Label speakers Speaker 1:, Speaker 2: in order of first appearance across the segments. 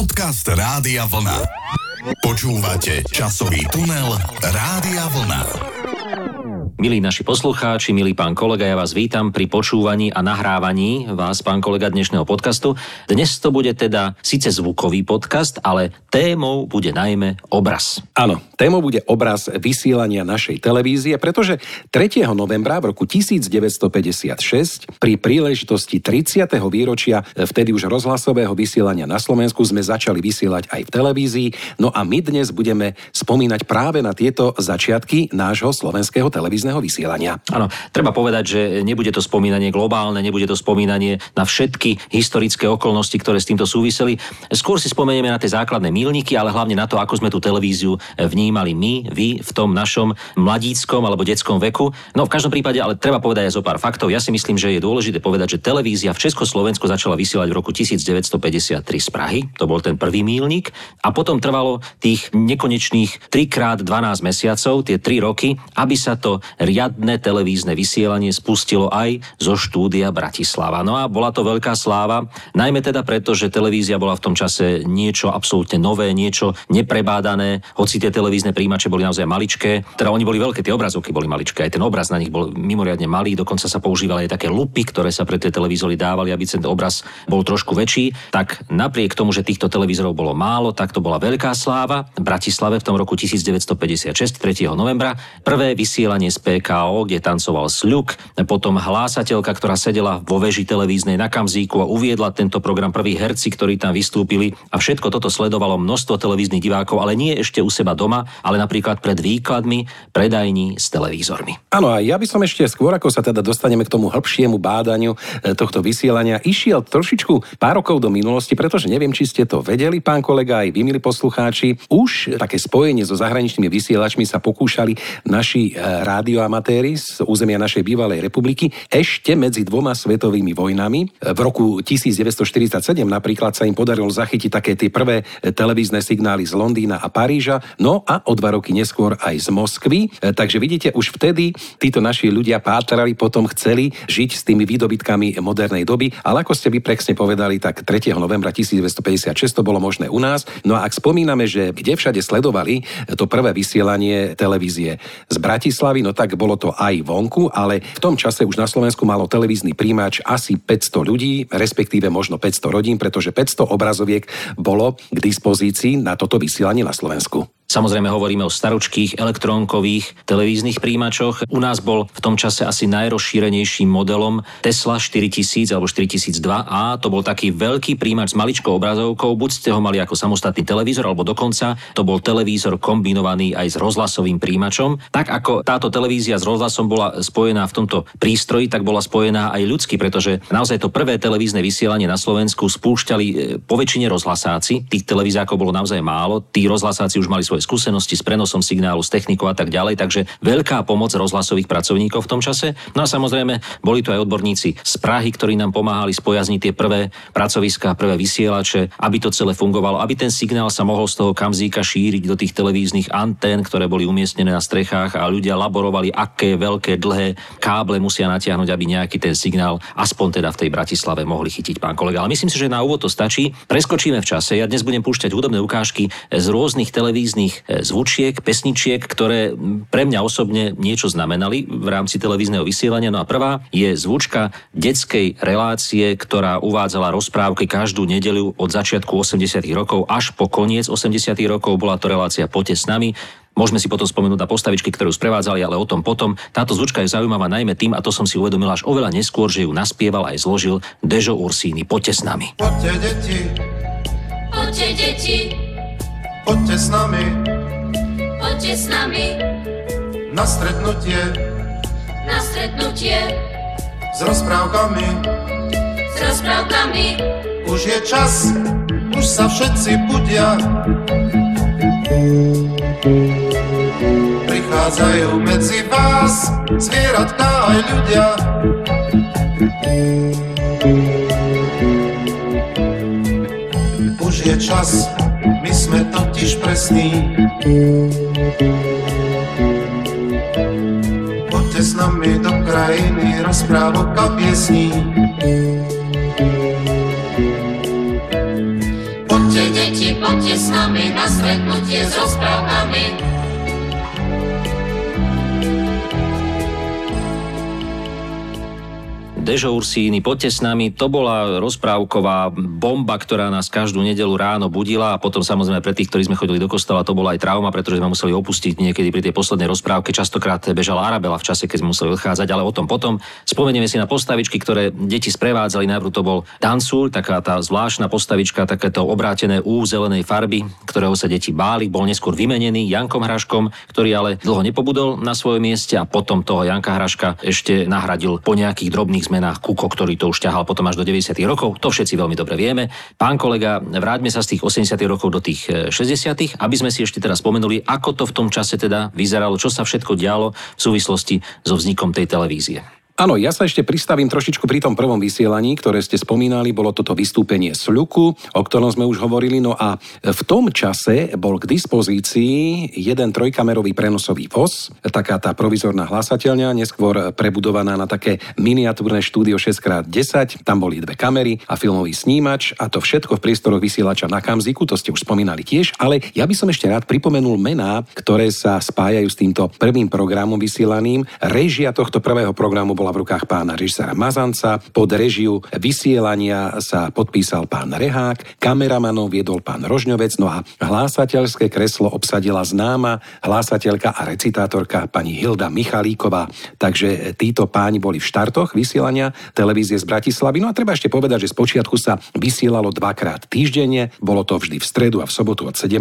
Speaker 1: Podcast Rádia Vlna. Počúvate časový tunel Rádia Vlna.
Speaker 2: Milí naši poslucháči, milý pán kolega, ja vás vítam pri počúvaní a nahrávaní vás, pán kolega, dnešného podcastu. Dnes to bude teda síce zvukový podcast, ale témou bude najmä obraz.
Speaker 3: Áno, témou bude obraz vysielania našej televízie, pretože 3. novembra v roku 1956 pri príležitosti 30. výročia vtedy už rozhlasového vysielania na Slovensku sme začali vysielať aj v televízii. No a my dnes budeme spomínať práve na tieto začiatky nášho slovenského televízneho vysielania.
Speaker 2: Áno, treba povedať, že nebude to spomínanie globálne, nebude to spomínanie na všetky historické okolnosti, ktoré s týmto súviseli. Skôr si spomenieme na tie základné milníky, ale hlavne na to, ako sme tú televíziu vnímali my, vy v tom našom mladíckom alebo detskom veku. No v každom prípade, ale treba povedať aj zo pár faktov. Ja si myslím, že je dôležité povedať, že televízia v Československu začala vysielať v roku 1953 z Prahy. To bol ten prvý mílnik. A potom trvalo tých nekonečných 3 krát 12 mesiacov, tie 3 roky, aby sa to riadne televízne vysielanie spustilo aj zo štúdia Bratislava. No a bola to veľká sláva, najmä teda preto, že televízia bola v tom čase niečo absolútne nové, niečo neprebádané, hoci tie televízne príjimače boli naozaj maličké, teda oni boli veľké, tie obrazovky boli maličké, aj ten obraz na nich bol mimoriadne malý, dokonca sa používali aj také lupy, ktoré sa pre tie televízory dávali, aby ten obraz bol trošku väčší, tak napriek tomu, že týchto televízorov bolo málo, tak to bola veľká sláva. V Bratislave v tom roku 1956, 3. novembra, prvé vysielanie z PKO, kde tancoval Sľuk, potom hlásateľka, ktorá sedela vo veži televíznej na Kamzíku a uviedla tento program prví herci, ktorí tam vystúpili a všetko toto sledovalo množstvo televíznych divákov, ale nie ešte u seba doma, ale napríklad pred výkladmi predajní s televízormi.
Speaker 3: Áno, a ja by som ešte skôr, ako sa teda dostaneme k tomu hĺbšiemu bádaniu e, tohto vysielania, išiel trošičku pár rokov do minulosti, pretože neviem, či ste to vedeli, pán kolega, aj vy, milí poslucháči, už také spojenie so zahraničnými vysielačmi sa pokúšali naši e, rádio radioamatéri z územia našej bývalej republiky ešte medzi dvoma svetovými vojnami. V roku 1947 napríklad sa im podarilo zachytiť také tie prvé televízne signály z Londýna a Paríža, no a o dva roky neskôr aj z Moskvy. Takže vidíte, už vtedy títo naši ľudia pátrali, potom chceli žiť s tými výdobytkami modernej doby, ale ako ste vy presne povedali, tak 3. novembra 1956 to bolo možné u nás. No a ak spomíname, že kde všade sledovali to prvé vysielanie televízie z Bratislavy, no tak bolo to aj vonku, ale v tom čase už na Slovensku malo televízny príjimač asi 500 ľudí, respektíve možno 500 rodín, pretože 500 obrazoviek bolo k dispozícii na toto vysielanie na Slovensku.
Speaker 2: Samozrejme hovoríme o staročkých elektrónkových televíznych príjimačoch. U nás bol v tom čase asi najrozšírenejším modelom Tesla 4000 alebo 4002A. To bol taký veľký príjimač s maličkou obrazovkou. Buď ste ho mali ako samostatný televízor, alebo dokonca to bol televízor kombinovaný aj s rozhlasovým príjimačom. Tak ako táto televízia s rozhlasom bola spojená v tomto prístroji, tak bola spojená aj ľudsky, pretože naozaj to prvé televízne vysielanie na Slovensku spúšťali e, po väčšine rozhlasáci. Tých televízákov bolo naozaj málo. Tí rozhlasáci už mali svoje svoje skúsenosti s prenosom signálu, s technikou a tak ďalej, takže veľká pomoc rozhlasových pracovníkov v tom čase. No a samozrejme, boli tu aj odborníci z Prahy, ktorí nám pomáhali spojazniť tie prvé pracoviská, prvé vysielače, aby to celé fungovalo, aby ten signál sa mohol z toho kamzíka šíriť do tých televíznych antén, ktoré boli umiestnené na strechách a ľudia laborovali, aké veľké dlhé káble musia natiahnuť, aby nejaký ten signál aspoň teda v tej Bratislave mohli chytiť pán kolega. Ale myslím si, že na úvod to stačí. Preskočíme v čase. Ja dnes budem púšťať hudobné ukážky z rôznych televíznych rôznych e, zvučiek, pesničiek, ktoré pre mňa osobne niečo znamenali v rámci televízneho vysielania. No a prvá je zvučka detskej relácie, ktorá uvádzala rozprávky každú nedelu od začiatku 80. rokov až po koniec 80. rokov. Bola to relácia Poďte s nami. Môžeme si potom spomenúť na postavičky, ktoré ju sprevádzali, ale o tom potom. Táto zvučka je zaujímavá najmä tým, a to som si uvedomil až oveľa neskôr, že ju naspieval aj zložil Dežo Ursíny. Poďte s nami.
Speaker 4: Poďte deti,
Speaker 5: poďte deti,
Speaker 4: Poďte s nami,
Speaker 5: poďte s nami
Speaker 4: na stretnutie,
Speaker 5: na stretnutie
Speaker 4: s rozprávkami.
Speaker 5: S rozprávkami
Speaker 4: už je čas, už sa všetci budia. Prichádzajú medzi vás zvieratka aj ľudia. Už je čas, my sme totiž presní. Poďte s nami do krajiny rozprávok a piesní.
Speaker 5: Poďte deti, poďte s nami na stretnutie s rozprávkami.
Speaker 2: Dežo Ursíny, poďte s nami. To bola rozprávková bomba, ktorá nás každú nedelu ráno budila a potom samozrejme pre tých, ktorí sme chodili do kostola, to bola aj trauma, pretože sme museli opustiť niekedy pri tej poslednej rozprávke. Častokrát bežala Arabela v čase, keď sme museli odchádzať, ale o tom potom. Spomenieme si na postavičky, ktoré deti sprevádzali. Najprv to bol Dansul, taká tá zvláštna postavička, takéto obrátené U zelenej farby, ktorého sa deti báli. Bol neskôr vymenený Jankom Hraškom, ktorý ale dlho nepobudol na svojom mieste a potom toho Janka Hraška ešte nahradil po nejakých drobných zmenách Kuko, ktorý to už ťahal potom až do 90. rokov. To všetci veľmi dobre vieme. Pán kolega, vráťme sa z tých 80. rokov do tých 60. aby sme si ešte teraz spomenuli, ako to v tom čase teda vyzeralo, čo sa všetko dialo v súvislosti so vznikom tej televízie.
Speaker 3: Áno, ja sa ešte pristavím trošičku pri tom prvom vysielaní, ktoré ste spomínali, bolo toto vystúpenie z ľuku, o ktorom sme už hovorili. No a v tom čase bol k dispozícii jeden trojkamerový prenosový voz, taká tá provizorná hlasateľňa, neskôr prebudovaná na také miniatúrne štúdio 6x10. Tam boli dve kamery a filmový snímač a to všetko v priestoroch vysielača na Kamziku, to ste už spomínali tiež, ale ja by som ešte rád pripomenul mená, ktoré sa spájajú s týmto prvým programom vysielaným. Režia tohto prvého programu bola v rukách pána režisera Mazanca, pod režiu vysielania sa podpísal pán Rehák, kameramanov viedol pán Rožňovec, no a hlásateľské kreslo obsadila známa hlásateľka a recitátorka pani Hilda Michalíková. Takže títo páni boli v štartoch vysielania televízie z Bratislavy. No a treba ešte povedať, že spočiatku sa vysielalo dvakrát týždenne, bolo to vždy v stredu a v sobotu od 17.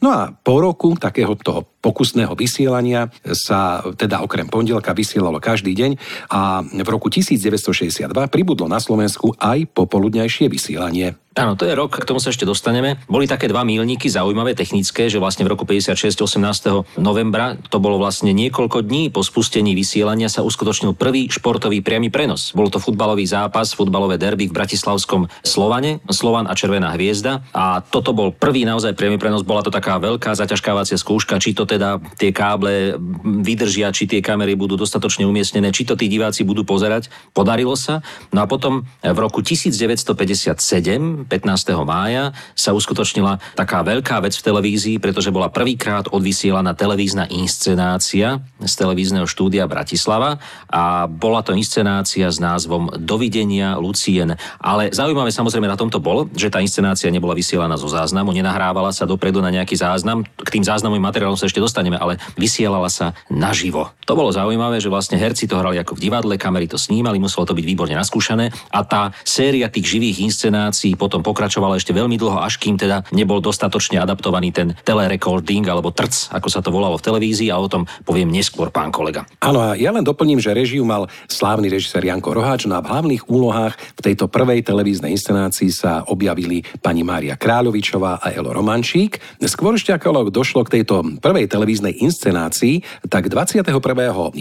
Speaker 3: No a po roku takého toho pokusného vysielania sa teda okrem pondelka vysielalo každý deň a v roku 1962 pribudlo na Slovensku aj popoludňajšie vysielanie.
Speaker 2: Áno, to je rok, k tomu sa ešte dostaneme. Boli také dva mílniky zaujímavé technické, že vlastne v roku 56 18. novembra, to bolo vlastne niekoľko dní po spustení vysielania sa uskutočnil prvý športový priamy prenos. Bol to futbalový zápas, futbalové derby v bratislavskom Slovane, Slovan a Červená hviezda a toto bol prvý naozaj priamy prenos, bola to taká veľká zaťažkávacia skúška, či to teda tie káble vydržia, či tie kamery budú dostatočne umiestnené, či to tí diváci budú pozerať. Podarilo sa. No a potom v roku 1957 15. mája sa uskutočnila taká veľká vec v televízii, pretože bola prvýkrát odvysielaná televízna inscenácia z televízneho štúdia Bratislava a bola to inscenácia s názvom Dovidenia Lucien. Ale zaujímavé samozrejme na tomto bolo, že tá inscenácia nebola vysielaná zo záznamu, nenahrávala sa dopredu na nejaký záznam. K tým záznamovým materiálom sa ešte dostaneme, ale vysielala sa naživo. To bolo zaujímavé, že vlastne herci to hrali ako v divadle, kamery to snímali, muselo to byť výborne naskúšané a tá séria tých živých inscenácií potom potom pokračovala ešte veľmi dlho, až kým teda nebol dostatočne adaptovaný ten telerecording alebo trc, ako sa to volalo v televízii a o tom poviem neskôr pán kolega.
Speaker 3: Áno a ja len doplním, že režiu mal slávny režisér Janko Roháč no a v hlavných úlohách v tejto prvej televíznej inscenácii sa objavili pani Mária Kráľovičová a Elo Romančík. Skôr ešte ako došlo k tejto prvej televíznej inscenácii, tak 21.11.,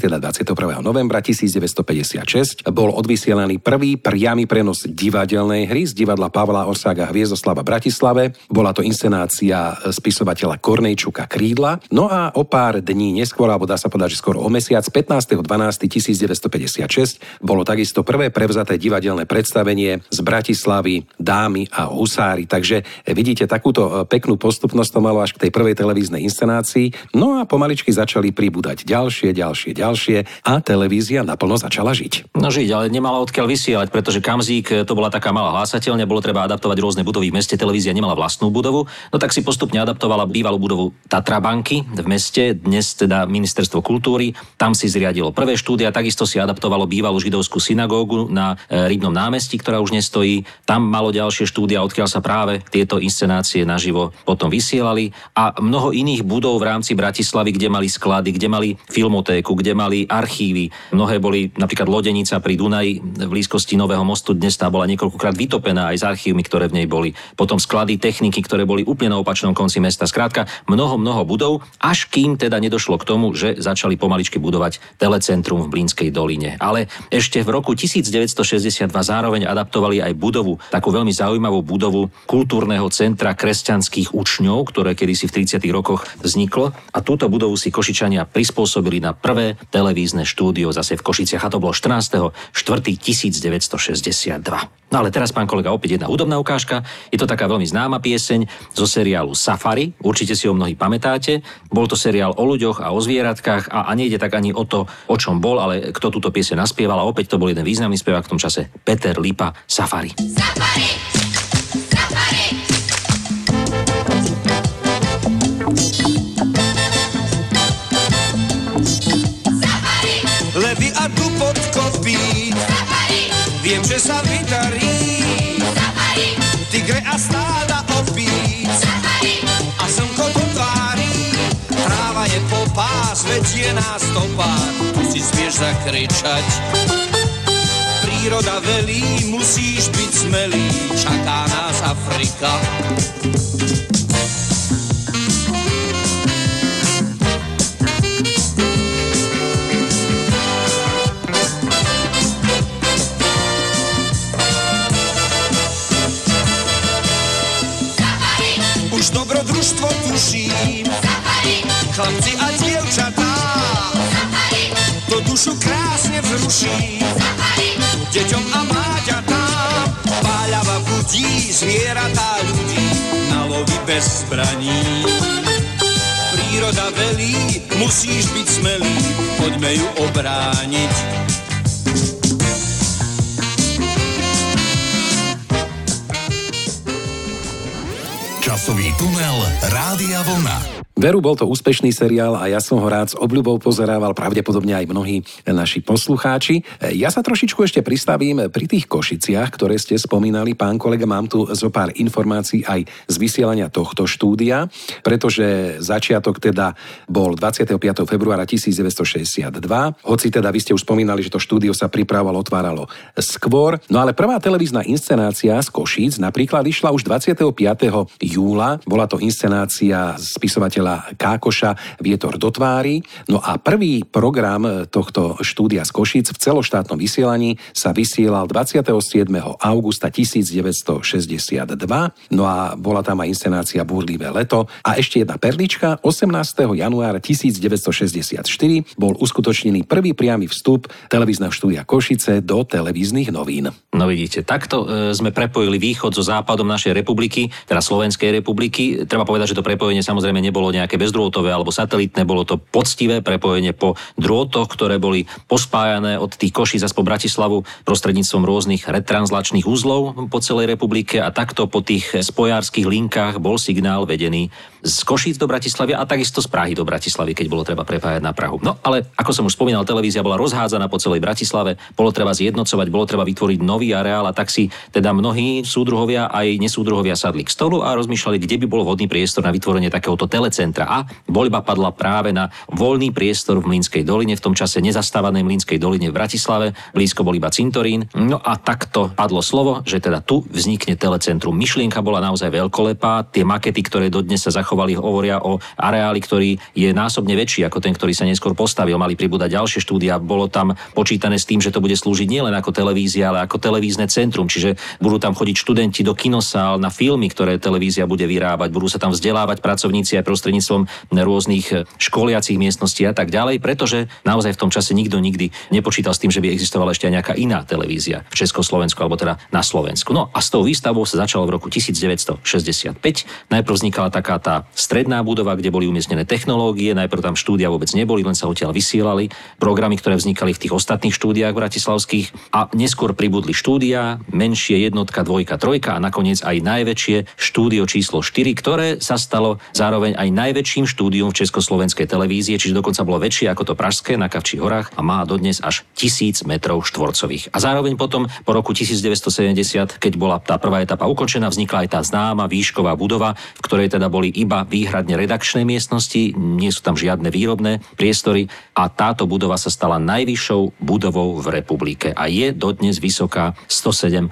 Speaker 3: teda 21. novembra 1956 bol odvysielaný prvý priamy prenos divadelnej hry z divadla Pavla Orsága Hviezdoslava Bratislave. Bola to inscenácia spisovateľa Kornejčuka Krídla. No a o pár dní neskôr, alebo dá sa povedať, že skoro o mesiac, 15.12.1956, bolo takisto prvé prevzaté divadelné predstavenie z Bratislavy Dámy a Husári. Takže vidíte, takúto e, peknú postupnosť to malo až k tej prvej televíznej inscenácii. No a pomaličky začali pribúdať ďalšie, ďalšie, ďalšie a televízia naplno začala žiť.
Speaker 2: No žiť, ale nemala odkiaľ vysielať, pretože Kamzík e, to bola taká malá hlásateľ pochopiteľne bolo treba adaptovať rôzne budovy. V meste, televízia nemala vlastnú budovu, no tak si postupne adaptovala bývalú budovu Tatra banky v meste, dnes teda ministerstvo kultúry, tam si zriadilo prvé štúdia, takisto si adaptovalo bývalú židovskú synagógu na e, Rybnom námestí, ktorá už nestojí, tam malo ďalšie štúdia, odkiaľ sa práve tieto inscenácie naživo potom vysielali. A mnoho iných budov v rámci Bratislavy, kde mali sklady, kde mali filmotéku, kde mali archívy. Mnohé boli napríklad Lodenica pri Dunaji v blízkosti Nového mostu, dnes tá bola niekoľkokrát vytopená aj s archívmi, ktoré v nej boli. Potom sklady techniky, ktoré boli úplne na opačnom konci mesta. Skrátka, mnoho, mnoho budov, až kým teda nedošlo k tomu, že začali pomaličky budovať telecentrum v Blínskej doline. Ale ešte v roku 1962 zároveň adaptovali aj budovu, takú veľmi zaujímavú budovu kultúrneho centra kresťanských učňov, ktoré kedysi v 30. rokoch vzniklo. A túto budovu si Košičania prispôsobili na prvé televízne štúdio zase v Košiciach a to bolo 14. 4. 1962. No ale teraz, pán kolega, opäť jedna hudobná ukážka. Je to taká veľmi známa pieseň zo seriálu Safari. Určite si ho mnohí pamätáte. Bol to seriál o ľuďoch a o zvieratkách a, a nejde tak ani o to, o čom bol, ale kto túto pieseň naspieval. A opäť to bol jeden významný spevák v tom čase, Peter Lipa, Safari.
Speaker 5: Safari, safari. Safari,
Speaker 6: Levy a dupot kopí,
Speaker 5: safari,
Speaker 6: viem, že sa vydarí.
Speaker 5: safari,
Speaker 6: Tigre a stáda opíc
Speaker 5: safari.
Speaker 6: a slnko do tvári. Tráva je po pás, na stopách, tu si smieš zakričať. Príroda velí, musíš byť smelý, čaká nás Afrika. Chlapci a dievčatá, to dušu krásne vzruší. Deťom a mláďatám páľava budí zvieratá ľudí na lovi bez zbraní. Príroda velí, musíš byť smelý, poďme ju obrániť.
Speaker 1: Časový tunel Rádia Vlna.
Speaker 3: Veru, bol to úspešný seriál a ja som ho rád s obľubou pozerával, pravdepodobne aj mnohí naši poslucháči. Ja sa trošičku ešte pristavím pri tých Košiciach, ktoré ste spomínali. Pán kolega, mám tu zo pár informácií aj z vysielania tohto štúdia, pretože začiatok teda bol 25. februára 1962. Hoci teda vy ste už spomínali, že to štúdio sa pripravovalo, otváralo skôr. No ale prvá televízna inscenácia z Košíc napríklad išla už 25. júla. Bola to inscenácia spisovateľa Kákoša Vietor do tvári. No a prvý program tohto štúdia z Košic v celoštátnom vysielaní sa vysielal 27. augusta 1962. No a bola tam aj inscenácia Búrlivé leto. A ešte jedna perlička, 18. januára 1964 bol uskutočnený prvý priamy vstup televízneho štúdia Košice do televíznych novín.
Speaker 2: No vidíte, takto e, sme prepojili východ so západom našej republiky, teda Slovenskej republiky. Treba povedať, že to prepojenie samozrejme nebolo nejaké bezdrôtové alebo satelitné, bolo to poctivé prepojenie po drôtoch, ktoré boli pospájané od tých Košíc po Bratislavu prostredníctvom rôznych retranslačných uzlov po celej republike a takto po tých spojárskych linkách bol signál vedený z Košíc do Bratislavy a takisto z Prahy do Bratislavy, keď bolo treba prepájať na Prahu. No ale ako som už spomínal, televízia bola rozhádzaná po celej Bratislave, bolo treba zjednocovať, bolo treba vytvoriť nový areál a tak si teda mnohí súdruhovia aj nesúdruhovia sadli k stolu a rozmýšľali, kde by bol vhodný priestor na vytvorenie takéhoto telecentra. A voľba padla práve na voľný priestor v Mlínskej doline, v tom čase nezastávanej Mlínskej doline v Bratislave, blízko bol iba cintorín. No a takto padlo slovo, že teda tu vznikne telecentrum. Myšlienka bola naozaj veľkolepá, tie makety, ktoré dodnes sa zachovali, hovoria o areáli, ktorý je násobne väčší ako ten, ktorý sa neskôr postavil. Mali pribúdať ďalšie štúdia, bolo tam počítané s tým, že to bude slúžiť nielen ako televízia, ale ako televízne centrum, čiže budú tam chodiť študenti do kinosál na filmy, ktoré televízia bude vyrábať, budú sa tam vzdelávať pracovníci aj prostredníctvom rôznych školiacich miestností a tak ďalej, pretože naozaj v tom čase nikto nikdy nepočítal s tým, že by existovala ešte aj nejaká iná televízia v Československu alebo teda na Slovensku. No a s tou výstavbou sa začalo v roku 1965. Najprv vznikala taká tá stredná budova, kde boli umiestnené technológie, najprv tam štúdia vôbec neboli, len sa odtiaľ vysielali, programy, ktoré vznikali v tých ostatných štúdiách bratislavských a neskôr pribudli štúdia, menšie jednotka, dvojka, trojka a nakoniec aj najväčšie štúdio číslo 4, ktoré sa stalo zároveň aj najväčším štúdium v Československej televízie, čiže dokonca bolo väčšie ako to Pražské na Kavčích horách a má dodnes až tisíc metrov štvorcových. A zároveň potom po roku 1970, keď bola tá prvá etapa ukončená, vznikla aj tá známa výšková budova, v ktorej teda boli iba výhradne redakčné miestnosti, nie sú tam žiadne výrobné priestory a táto budova sa stala najvyššou budovou v republike a je dodnes vysoká 107,5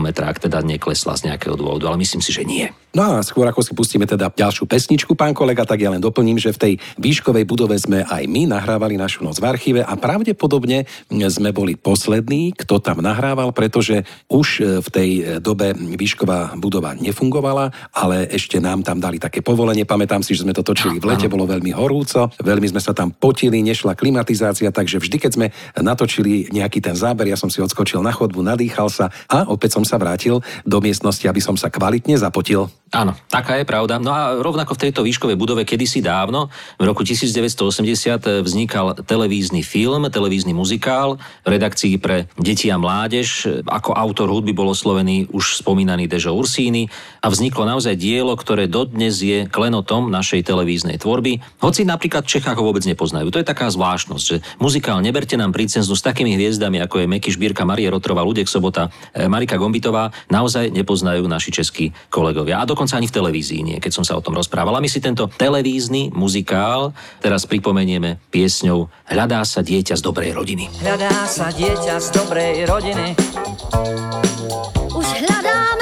Speaker 2: metra, ak teda neklesla z nejakého dôvodu, ale myslím si, že nie.
Speaker 3: No a skôr ako si pustíme teda ďalšiu pesničku, pán kolega, tak ja len doplním, že v tej výškovej budove sme aj my nahrávali našu noc v archíve a pravdepodobne sme boli poslední, kto tam nahrával, pretože už v tej dobe výšková budova nefungovala, ale ešte nám tam dali také povolenie. Pamätám si, že sme to točili v lete, bolo veľmi horúco, veľmi sme sa tam potili, nešla klimatizácia, takže vždy, keď sme natočili nejaký ten záber, ja som si odskočil na chodbu, nadýchal sa a opäť som sa vrátil do miestnosti, aby som sa kvalitne zapotil.
Speaker 2: Áno, taká je pravda. No a rovnako v tejto výškovej budove kedysi dávno, v roku 1980 vznikal televízny film, televízny muzikál v redakcii pre deti a mládež. Ako autor hudby bol oslovený už spomínaný Dežo Ursíny a vzniklo naozaj dielo, ktoré dodnes je klenotom našej televíznej tvorby. Hoci napríklad v Čechách ho vôbec nepoznajú. To je taká zvláštnosť, že muzikál Neberte nám princeznu s takými hviezdami, ako je Meky Šbírka, Marie Rotrova, Ludek Sobota, e, Marika Gombitová, naozaj nepoznajú naši českí kolegovia. A dokonca ani v televízii nie, keď som sa o tom rozprával. A my si tento televízny muzikál teraz pripomenieme piesňou Hľadá sa dieťa z dobrej rodiny.
Speaker 7: Hľadá sa dieťa z dobrej rodiny.
Speaker 8: Už hľadáme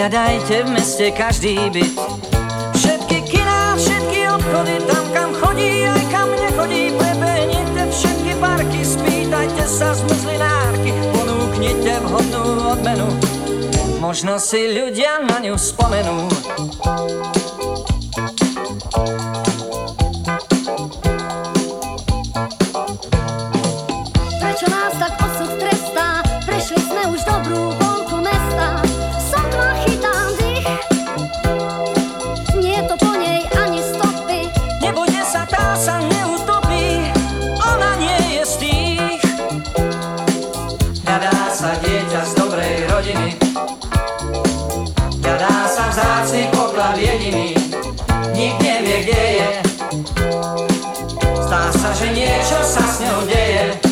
Speaker 7: Prehľadajte v meste každý byt. Všetky kiná, všetky obchody, tam kam chodí, aj kam nechodí. Prebehnite všetky parky, spýtajte sa z muzlinárky, ponúknite vhodnú odmenu. Možno si ľudia na ňu spomenú. Rodiny, hľadá sa vzácny poklad jediný, nik nevie, kde je. Zdá sa, že niečo sa s ňou deje.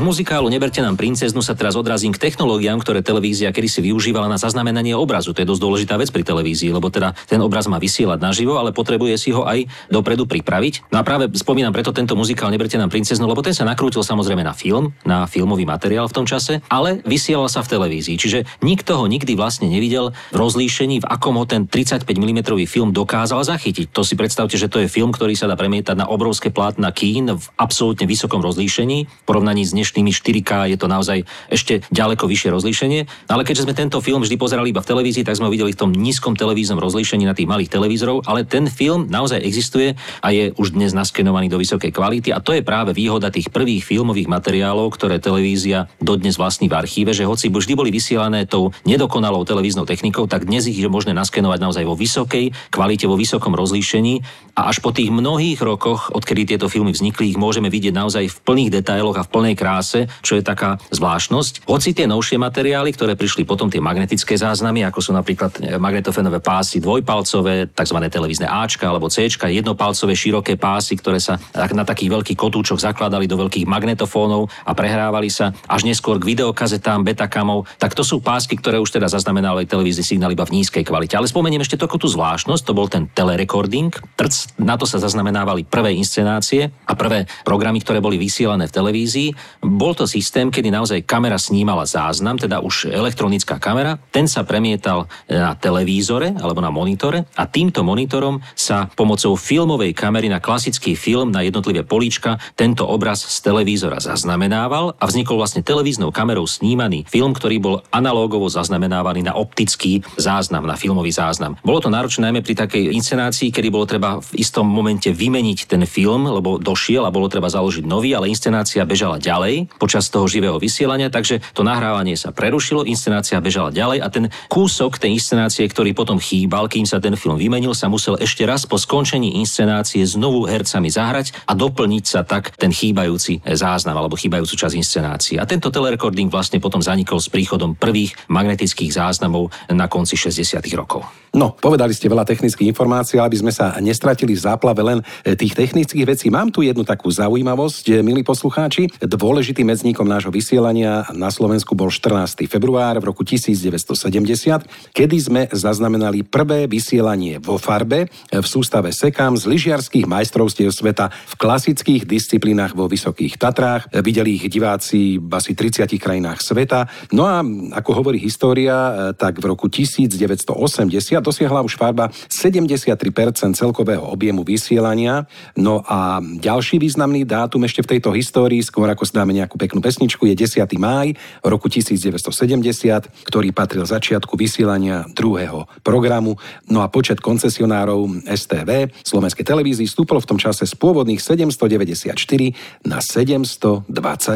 Speaker 2: Od muzikálu Neberte nám princeznu sa teraz odrazím k technológiám, ktoré televízia kedysi využívala na zaznamenanie obrazu. To je dosť dôležitá vec pri televízii, lebo teda ten obraz má vysielať naživo, ale potrebuje si ho aj dopredu pripraviť. No a práve spomínam preto tento muzikál Neberte nám princeznu, lebo ten sa nakrútil samozrejme na film, na filmový materiál v tom čase, ale vysielal sa v televízii. Čiže nikto ho nikdy vlastne nevidel v rozlíšení, v akom ho ten 35 mm film dokázal zachytiť. To si predstavte, že to je film, ktorý sa dá premietať na obrovské plátna kín v absolútne vysokom rozlíšení. V porovnaní s dnešnými 4K je to naozaj ešte ďaleko vyššie rozlíšenie. Ale keďže sme tento film vždy pozerali iba v televízii, tak sme ho videli v tom nízkom televíznom rozlíšení na tých malých televízorov, ale ten film naozaj existuje a je už dnes naskenovaný do vysokej kvality. A to je práve výhoda tých prvých filmových materiálov, ktoré televízia dodnes vlastní v archíve, že hoci vždy boli vysielané tou nedokonalou televíznou technikou, tak dnes ich je možné naskenovať naozaj vo vysokej kvalite, vo vysokom rozlíšení. A až po tých mnohých rokoch, odkedy tieto filmy vznikli, ich môžeme vidieť naozaj v plných detailoch a v plnej kráse, čo je taká zvláštnosť. Hoci tie novšie materiály, ktoré prišli potom, tie magnetické záznamy, ako sú napríklad e, magnetofénové pásy dvojpalcové, tzv. televízne Ačka alebo Cčka, jednopalcové široké pásy, ktoré sa na takých veľkých kotúčoch zakladali do veľkých magnetofónov a prehrávali sa až neskôr k videokazetám, betakamov, tak to sú pásky, ktoré už teda zaznamenali televízny signál iba v nízkej kvalite. Ale spomeniem ešte takú tú zvláštnosť, to bol ten telerekording. Trc, na to sa zaznamenávali prvé inscenácie a prvé programy, ktoré boli vysielané v televízii. Bol to systém, kedy naozaj kamera snímala záznam, teda už elektronická kamera, ten sa premietal na televízore alebo na monitore a týmto monitorom sa pomocou filmovej kamery na klasický film na jednotlivé políčka tento obraz z televízora zaznamenával a vznikol vlastne televíznou kamerou snímaný film, ktorý bol analógovo zaznamenávaný na optický záznam, na filmový záznam. Bolo to náročné najmä pri takej inscenácii, kedy bolo treba v istom momente vymeniť ten film, lebo došiel a bolo treba založiť nový, ale inscenácia bežala ďalej počas toho živého vysielania, takže to nahrávanie sa prerušilo, inscenácia bežala ďalej a ten kúsok tej inscenácie, ktorý potom chýbal, kým sa ten film vymenil, sa musel ešte raz po skončení inscenácie znovu hercami zahrať a doplniť sa tak ten chýbajúci záznam alebo chýbajúcu časť inscenácie. A tento telerekording vlastne potom zanikol s príchodom prvých magnetických záznamov na konci 60. rokov.
Speaker 3: No, povedali ste veľa technických informácií, aby sme sa nestratili v záplave len tých technických vecí. Mám tu jednu takú zaujímavosť, milí poslucháči. Dôležité dôležitým medzníkom nášho vysielania na Slovensku bol 14. február v roku 1970, kedy sme zaznamenali prvé vysielanie vo farbe v sústave Sekam z lyžiarských majstrovstiev sveta v klasických disciplínach vo Vysokých Tatrách. Videli ich diváci v asi 30 krajinách sveta. No a ako hovorí história, tak v roku 1980 dosiahla už farba 73% celkového objemu vysielania. No a ďalší významný dátum ešte v tejto histórii, skôr ako si dáme nejakú peknú pesničku, je 10. máj roku 1970, ktorý patril začiatku vysielania druhého programu. No a počet koncesionárov STV slovenskej televízii stúpol v tom čase z pôvodných 794 na 720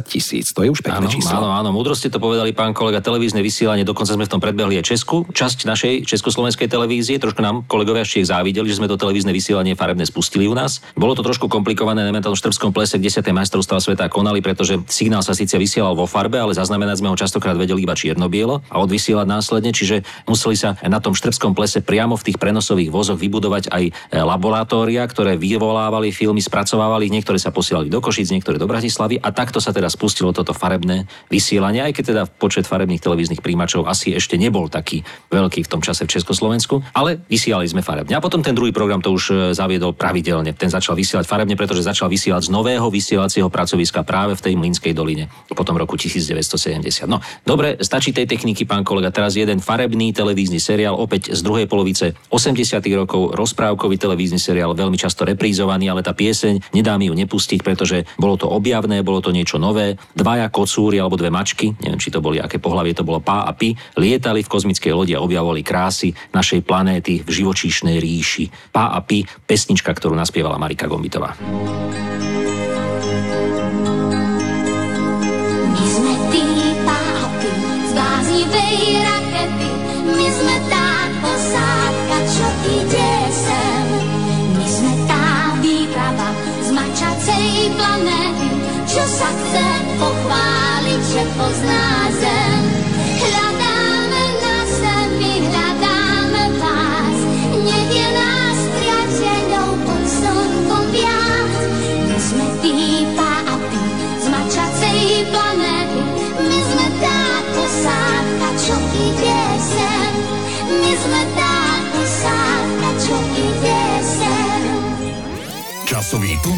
Speaker 3: tisíc. To je už pekné
Speaker 2: áno,
Speaker 3: číslo.
Speaker 2: Áno, áno, múdro ste to povedali, pán kolega, televízne vysielanie, dokonca sme v tom predbehli aj Česku, časť našej československej televízie, trošku nám kolegovia ešte závideli, že sme to televízne vysielanie farebné spustili u nás. Bolo to trošku komplikované, najmä na tom štrbskom plese, kde sa tie majstrovstvá sveta konali, pretože signál sa síce vysielal vo farbe, ale zaznamenať sme ho častokrát vedeli iba čierno-bielo a odvysielať následne, čiže museli sa na tom štrbskom plese priamo v tých prenosových vozoch vybudovať aj e, laboratória, ktoré vyvolávali filmy, spracovávali niektoré sa posielali do Košic, niektoré do Bratislavy a takto sa teda spustilo toto farebné vysielanie, aj keď teda počet farebných televíznych príjimačov asi ešte nebol taký veľký v tom čase v Československu, ale vysielali sme farebne. A potom ten druhý program to už e, zaviedol pravidelne. Ten začal vysielať farebne, pretože začal vysielať z nového vysielacieho pracoviska práve v tej Mlínskej doline potom roku 1970. No, dobre, stačí tej techniky, pán kolega. Teraz jeden farebný televízny seriál, opäť z druhej polovice 80. rokov, rozprávkový televízny seriál, veľmi často reprízovaný, ale tá pieseň nedá mi ju nepustiť, pretože bolo to objavné, bolo to niečo nové. Dvaja kocúri alebo dve mačky, neviem, či to boli aké pohlavie, to bolo pá a pi, lietali v kozmickej lodi a objavovali krásy našej planéty v živočíšnej ríši. Pá a pi, pesnička, ktorú naspievala Marika Gombitová.
Speaker 8: Rakety, my sme tá posádka, čo ide. My sme tá výprava z mačacej planéty, čo sa chce pochváliť, že pozná zem.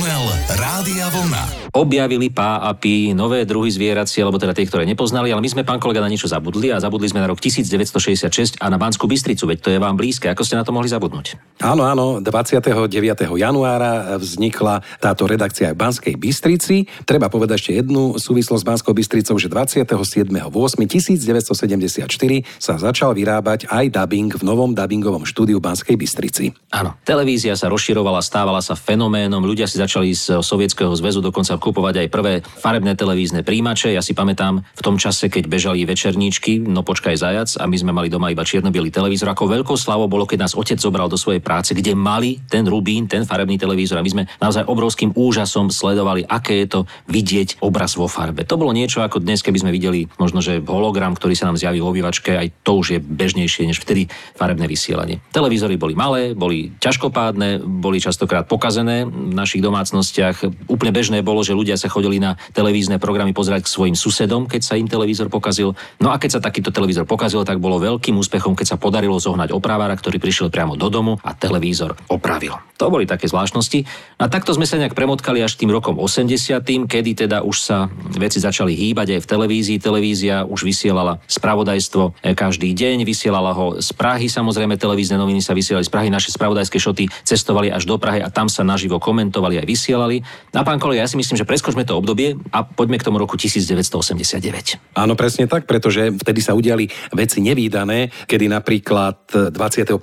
Speaker 1: Tunel Rádia Vlna.
Speaker 2: objavili pá a pí, nové druhy zvieracie, alebo teda tie, ktoré nepoznali, ale my sme, pán kolega, na niečo zabudli a zabudli sme na rok 1966 a na Banskú Bystricu, veď to je vám blízke. Ako ste na to mohli zabudnúť?
Speaker 3: Áno, áno, 29. januára vznikla táto redakcia aj v Banskej Bystrici. Treba povedať ešte jednu súvislosť s Banskou Bystricou, že 27.8.1974 sa začal vyrábať aj dubbing v novom dubbingovom štúdiu Banskej Bystrici.
Speaker 2: Áno, televízia sa rozširovala, stávala sa fenoménom, ľudia si začali z Sovietskeho zväzu dokonca kupovať aj prvé farebné televízne príjimače. Ja si pamätám v tom čase, keď bežali večerníčky, no počkaj zajac a my sme mali doma iba čierno televízor. Ako veľkou slavou bolo, keď nás otec zobral do svojej práce, kde mali ten rubín, ten farebný televízor a my sme naozaj obrovským úžasom sledovali, aké je to vidieť obraz vo farbe. To bolo niečo ako dnes, keby sme videli možno, že hologram, ktorý sa nám zjaví v obývačke, aj to už je bežnejšie než vtedy farebné vysielanie. Televízory boli malé, boli ťažkopádne, boli častokrát pokazené v našich domácnostiach. Úplne bežné bolo, že ľudia sa chodili na televízne programy pozerať k svojim susedom, keď sa im televízor pokazil. No a keď sa takýto televízor pokazil, tak bolo veľkým úspechom, keď sa podarilo zohnať opravára, ktorý prišiel priamo do domu a televízor opravil. To boli také zvláštnosti. A takto sme sa nejak premotkali až tým rokom 80., kedy teda už sa veci začali hýbať aj v televízii. Televízia už vysielala spravodajstvo e, každý deň, vysielala ho z Prahy, samozrejme televízne noviny sa vysielali z Prahy, naše spravodajské šoty cestovali až do Prahy a tam sa naživo komentovali aj vysielali. A pán kolega, ja si myslím, že preskočme to obdobie a poďme k tomu roku 1989.
Speaker 3: Áno, presne tak, pretože vtedy sa udiali veci nevýdané, kedy napríklad 25.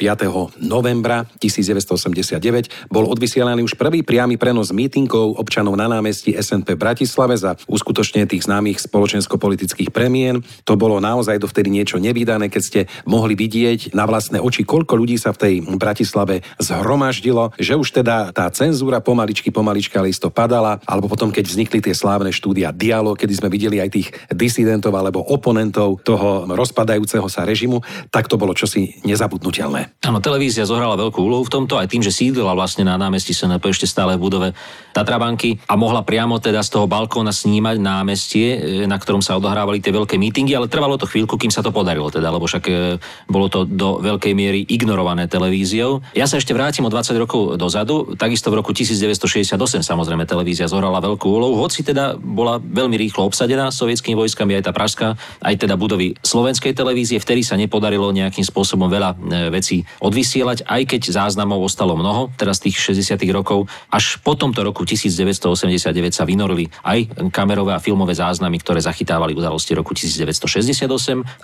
Speaker 3: novembra 1989 bol odvysielaný už prvý priamy prenos mítinkov občanov na námestí SNP v Bratislave za uskutočnenie tých známych spoločensko-politických premien. To bolo naozaj dovtedy niečo nevýdané, keď ste mohli vidieť na vlastné oči, koľko ľudí sa v tej Bratislave zhromaždilo, že už teda tá cenzúra pomaly pomaličky, pomaličky, ale padala, alebo potom, keď vznikli tie slávne štúdia Dialog, kedy sme videli aj tých disidentov alebo oponentov toho rozpadajúceho sa režimu, tak to bolo čosi nezabudnutelné.
Speaker 2: Áno, televízia zohrala veľkú úlohu v tomto, aj tým, že sídlila vlastne na námestí SNP ešte stále v budove Tatrabanky a mohla priamo teda z toho balkóna snímať námestie, e, na ktorom sa odohrávali tie veľké mítingy, ale trvalo to chvíľku, kým sa to podarilo teda, lebo však e, bolo to do veľkej miery ignorované televíziou. Ja sa ešte vrátim o 20 rokov dozadu, takisto v roku 1968 samozrejme televízia zohrala veľkú úlohu, hoci teda bola veľmi rýchlo obsadená sovietskými vojskami aj tá pražská, aj teda budovy slovenskej televízie, vtedy sa nepodarilo nejakým spôsobom veľa e, vecí odvysielať, aj keď záznamov ostalo mnoho, teraz tých 60 rokov. Až po tomto roku 1989 sa vynorili aj kamerové a filmové záznamy, ktoré zachytávali udalosti roku 1968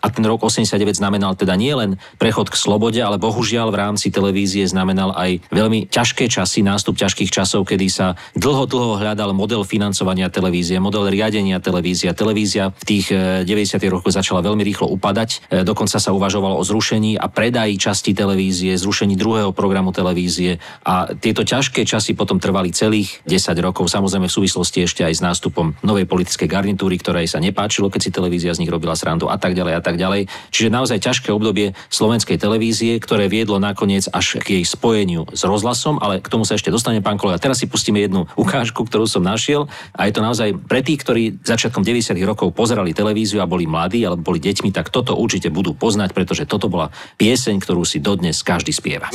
Speaker 2: a ten rok 89 znamenal teda nie len prechod k slobode, ale bohužiaľ v rámci televízie znamenal aj veľmi ťažké časy, nástup ťažkých časov, kedy sa dlho, dlho hľadal model financovania televízie, model riadenia televízia. Televízia v tých 90. Eh, rokoch začala veľmi rýchlo upadať, eh, dokonca sa uvažovalo o zrušení a predaji časti televízie, zrušení druhého programu televízie a tieto ťažké časy potom trvali celých 10 rokov, samozrejme v súvislosti ešte aj s nástupom novej politickej garnitúry, ktorej sa nepáčilo, keď si televízia z nich robila srandu a tak ďalej a tak ďalej. Čiže naozaj ťažké obdobie slovenskej televízie, ktoré viedlo nakoniec až k jej spojeniu s rozhlasom, ale k tomu sa ešte dostane pán kolega. Teraz si pustíme jednu ukážku, ktorú som našiel a je to naozaj pre tých, ktorí začiatkom 90. rokov pozerali televíziu a boli mladí alebo boli deťmi, tak toto určite budú poznať, pretože toto bola pieseň, ktorú si dodnes každý spieva.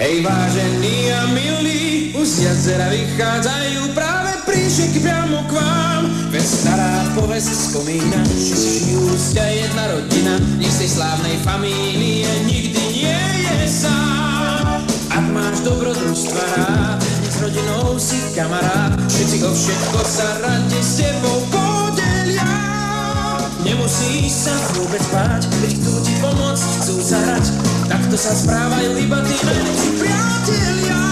Speaker 9: Hej vážení a milí, už z jazera vychádzajú práve príšeky priamo k vám. Veď stará povesť spomína, že si jedna rodina, z tej slávnej famílie nikdy nie je sám. Ak máš dobrodružstva rád, rodinou si kamarát, všetci o všetko sa rade s tebou podelia. Nemusíš sa vôbec báť, veď chcú ti pomôcť, chcú sa hrať, takto sa správajú iba tí najlepší priatelia.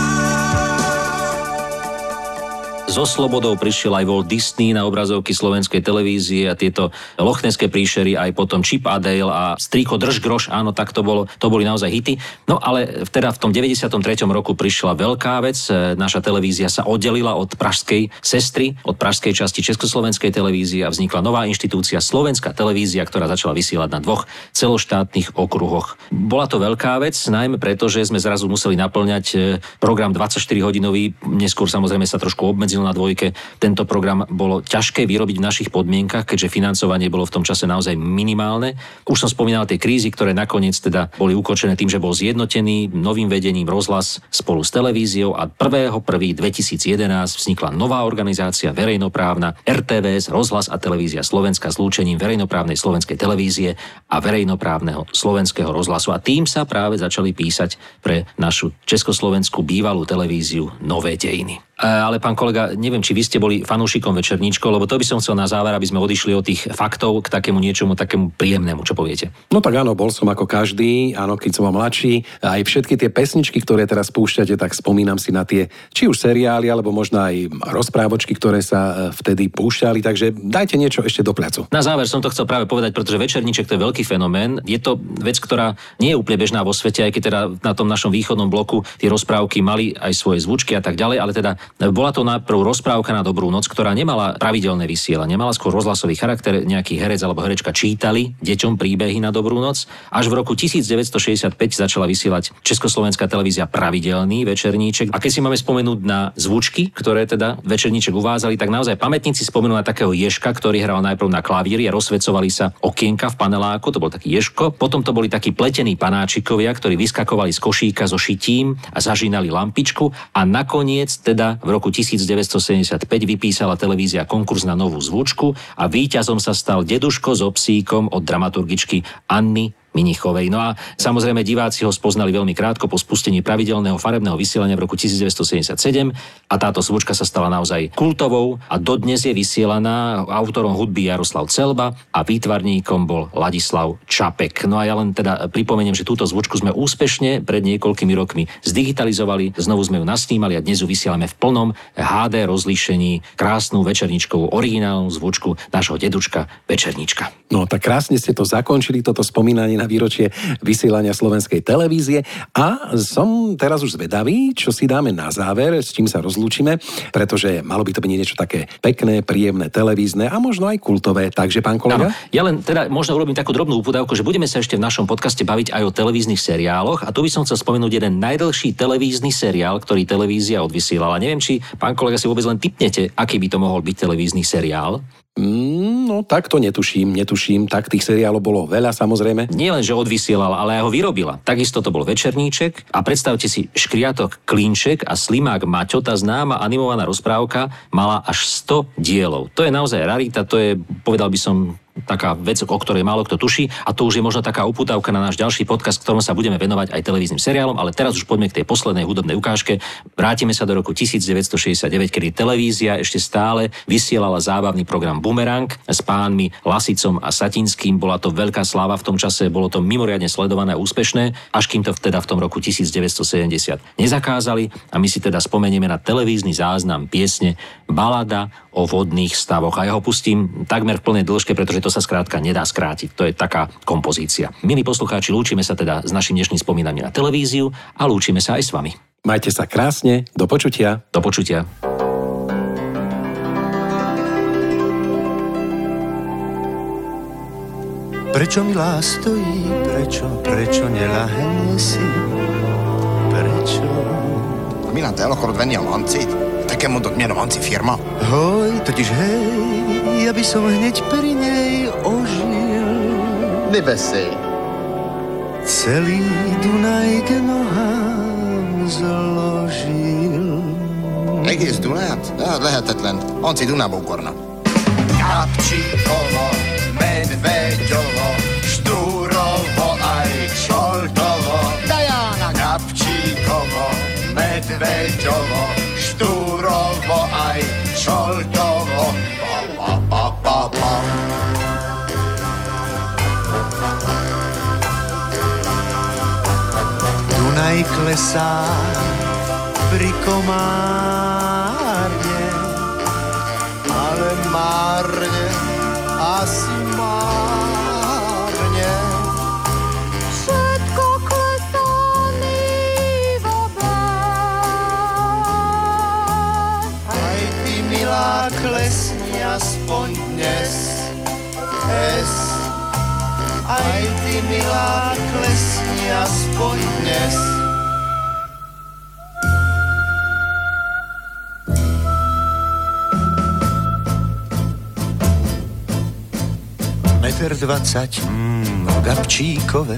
Speaker 2: So slobodou prišiel aj Walt Disney na obrazovky slovenskej televízie a tieto lochneské príšery, aj potom Chip a Dale a Striko Drž groš, áno, tak to, bolo, to boli naozaj hity. No ale teda v tom 93. roku prišla veľká vec, e, naša televízia sa oddelila od pražskej sestry, od pražskej časti Československej televízie a vznikla nová inštitúcia Slovenská televízia, ktorá začala vysielať na dvoch celoštátnych okruhoch. Bola to veľká vec, najmä preto, že sme zrazu museli naplňať e, program 24-hodinový, neskôr samozrejme sa trošku obmedzil na dvojke. Tento program bolo ťažké vyrobiť v našich podmienkach, keďže financovanie bolo v tom čase naozaj minimálne. Už som spomínal tie krízy, ktoré nakoniec teda boli ukončené tým, že bol zjednotený novým vedením rozhlas spolu s televíziou a 1.1.2011 vznikla nová organizácia verejnoprávna RTVS, rozhlas a televízia Slovenska s lúčením verejnoprávnej slovenskej televízie a verejnoprávneho slovenského rozhlasu. A tým sa práve začali písať pre našu československú bývalú televíziu nové dejiny. E, ale pán kolega, neviem, či vy ste boli fanúšikom večerníčkov, lebo to by som chcel na záver, aby sme odišli od tých faktov k takému niečomu takému príjemnému, čo poviete.
Speaker 3: No tak áno, bol som ako každý, áno, keď som bol mladší. Aj všetky tie pesničky, ktoré teraz púšťate, tak spomínam si na tie, či už seriály, alebo možno aj rozprávočky, ktoré sa e, vtedy púšťali, takže dajte niečo ešte do placu.
Speaker 2: Na záver som to chcel práve povedať, pretože večerníček to je veľký fenomén. Je to vec, ktorá nie je úplne bežná vo svete, aj keď teda na tom našom východnom bloku tie rozprávky mali aj svoje zvučky a tak ďalej, ale teda bola to najprv rozprávka na dobrú noc, ktorá nemala pravidelné vysielanie, nemala skôr rozhlasový charakter, nejaký herec alebo herečka čítali deťom príbehy na dobrú noc. Až v roku 1965 začala vysielať Československá televízia pravidelný večerníček. A keď si máme spomenúť na zvučky, ktoré teda večerníček uvázali, tak naozaj pamätníci spomenú na takého ježka, ktorý hral najprv na klavíri a rozsvecovali sa okienka v paneláku, to bol taký ježko. Potom to boli takí pletení panáčikovia, ktorí vyskakovali z košíka so šitím a zažínali lampičku a nakoniec teda v roku 1975 vypísala televízia konkurs na novú zvučku a víťazom sa stal deduško so psíkom od dramaturgičky Anny Minichovej. No a samozrejme diváci ho spoznali veľmi krátko po spustení pravidelného farebného vysielania v roku 1977 a táto zvučka sa stala naozaj kultovou a dodnes je vysielaná autorom hudby Jaroslav Celba a výtvarníkom bol Ladislav Čapek. No a ja len teda pripomeniem, že túto zvučku sme úspešne pred niekoľkými rokmi zdigitalizovali, znovu sme ju nasnímali a dnes ju vysielame v plnom HD rozlíšení krásnu večerničkovú originálnu zvučku nášho dedučka Večernička.
Speaker 3: No tak krásne ste to zakončili, toto spomínanie na výročie vysielania slovenskej televízie a som teraz už zvedavý, čo si dáme na záver, s čím sa rozlúčime, pretože malo by to byť niečo také pekné, príjemné, televízne a možno aj kultové. Takže, pán kolega?
Speaker 2: Áno, ja len teda možno urobím takú drobnú upúdavku, že budeme sa ešte v našom podcaste baviť aj o televíznych seriáloch a tu by som chcel spomenúť jeden najdlhší televízny seriál, ktorý televízia odvysielala. Neviem, či pán kolega si vôbec len typnete, aký by to mohol byť televízny seriál.
Speaker 3: Mm, no tak to netuším, netuším. Tak tých seriálov bolo veľa samozrejme.
Speaker 2: Nie len, že odvysielala, ale aj ho vyrobila. Takisto to bol Večerníček a predstavte si, Škriatok Klinček a Slimák Maťo, tá známa animovaná rozprávka, mala až 100 dielov. To je naozaj rarita, to je, povedal by som, taká vec, o ktorej málo kto tuší a to už je možno taká uputávka na náš ďalší podcast, ktorom sa budeme venovať aj televíznym seriálom, ale teraz už poďme k tej poslednej hudobnej ukážke. Vrátime sa do roku 1969, kedy televízia ešte stále vysielala zábavný program Bumerang s pánmi Lasicom a Satinským. Bola to veľká sláva v tom čase, bolo to mimoriadne sledované a úspešné, až kým to teda v tom roku 1970 nezakázali a my si teda spomenieme na televízny záznam piesne Balada o vodných stavoch. A ja ho pustím takmer v plnej dĺžke, pretože to sa skrátka nedá skrátiť. To je taká kompozícia. Milí poslucháči, lúčime sa teda s našim dnešným spomínaním na televíziu a lúčime sa aj s vami.
Speaker 3: Majte sa krásne, do počutia.
Speaker 2: Do počutia.
Speaker 10: Prečo milá stojí, prečo, prečo nelahne si, prečo?
Speaker 11: Milán, te a lancit? A lanci firma?
Speaker 10: Hoj, totiž hej, ja by som hneď pri nej ožil.
Speaker 11: Nebeszélj.
Speaker 10: Celý Dunaj k nohám zložil.
Speaker 11: Egész Dunát? Hát lehetetlen. Anci Dunába ukorna. Kapcsikovo, Medvegyovo, Štúrovo aj Šoltovo. Dajana! Kapcsikovo, Medvegyovo, Štúrovo aj Šoltovo. Pa, pa, pa, pa.
Speaker 10: Dunaj klesá pri komárne, ty, milá, klesni aspoň dnes. Meter dvadsať, mm, v Gabčíkove.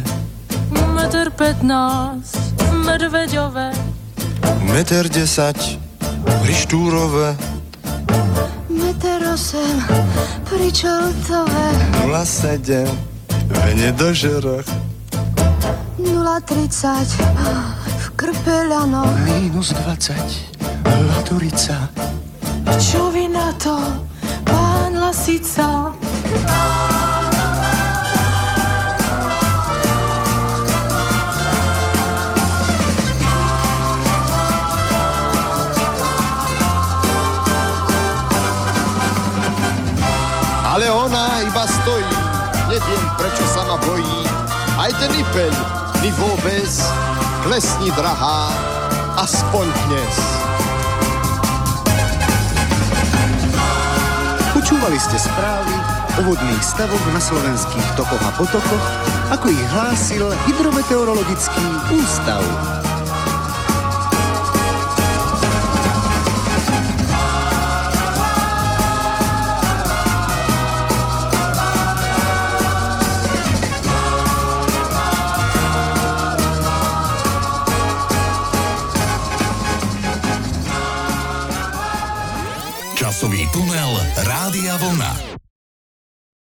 Speaker 12: Metr 15 v Medveďove.
Speaker 10: Meter desať, pri Štúrove.
Speaker 8: Meter osem pri Čoltove
Speaker 10: 07, v Nedožeroch.
Speaker 8: 030 v Krpeľanoch
Speaker 10: Minus 20, Laturica.
Speaker 12: Čo vy na to, pán Lasica?
Speaker 11: Ale ona iba stojí, Aj ten ipeľ mi vôbec klesni drahá, aspoň dnes.
Speaker 13: Počúvali ste správy o vodných stavoch na slovenských tokoch a potokoch, ako ich hlásil Hydrometeorologický ústav.